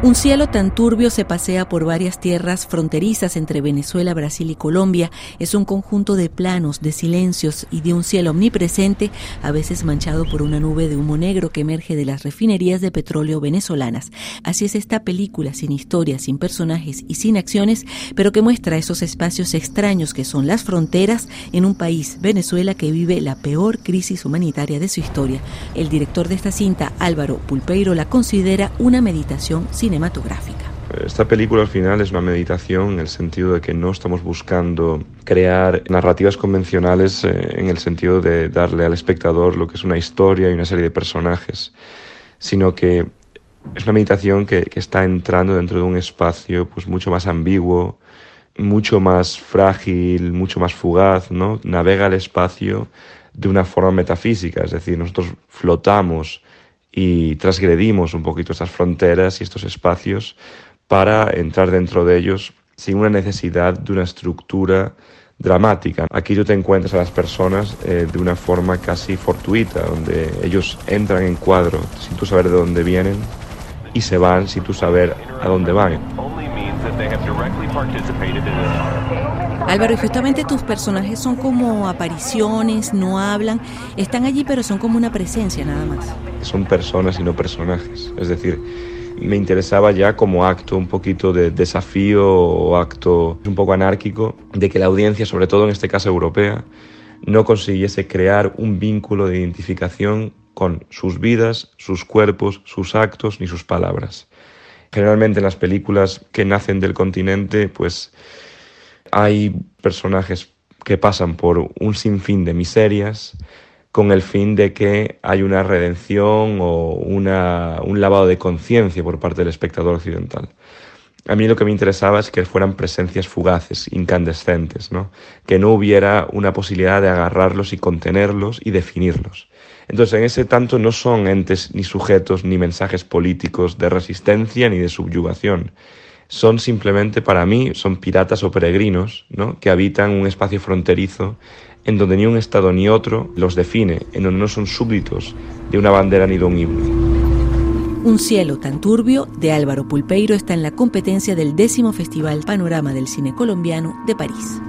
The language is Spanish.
Un cielo tan turbio se pasea por varias tierras fronterizas entre Venezuela, Brasil y Colombia. Es un conjunto de planos, de silencios y de un cielo omnipresente, a veces manchado por una nube de humo negro que emerge de las refinerías de petróleo venezolanas. Así es esta película, sin historia, sin personajes y sin acciones, pero que muestra esos espacios extraños que son las fronteras en un país, Venezuela, que vive la peor crisis humanitaria de su historia. El director de esta cinta, Álvaro Pulpeiro, la considera una meditación sin cinematográfica. Esta película al final es una meditación en el sentido de que no estamos buscando crear narrativas convencionales eh, en el sentido de darle al espectador lo que es una historia y una serie de personajes, sino que es una meditación que, está entrando dentro de un espacio pues mucho más ambiguo, mucho más frágil, mucho más fugaz, ¿no? Navega el espacio de una forma metafísica, es decir, nosotros flotamos y transgredimos un poquito estas fronteras y estos espacios para entrar dentro de ellos sin una necesidad de una estructura dramática. Aquí tú te encuentras a las personas eh, de una forma casi fortuita, donde ellos entran en cuadro sin tú saber de dónde vienen y se van sin tú saber a dónde van. Álvaro, y justamente tus personajes son como apariciones, no hablan, están allí pero son como una presencia nada más. Son personas y no personajes, es decir, me interesaba ya como acto un poquito de desafío o acto un poco anárquico de que la audiencia, sobre todo en este caso europea, no consiguiese crear un vínculo de identificación con sus vidas, sus cuerpos, sus actos ni sus palabras. Generalmente en las películas que nacen del continente, pues hay personajes que pasan por un sinfín de miserias con el fin de que hay una redención o una, un lavado de conciencia por parte del espectador occidental. A mí lo que me interesaba es que fueran presencias fugaces, incandescentes, ¿no? que no hubiera una posibilidad de agarrarlos y contenerlos y definirlos. Entonces, en ese tanto no son entes ni sujetos ni mensajes políticos de resistencia ni de subyugación, son simplemente para mí, son piratas o peregrinos, ¿no? que habitan un espacio fronterizo en donde ni un Estado ni otro los define, en donde no son súbditos de una bandera ni de un himno. Un cielo tan turbio de Álvaro Pulpeiro está en la competencia del décimo Festival Panorama del Cine Colombiano de París.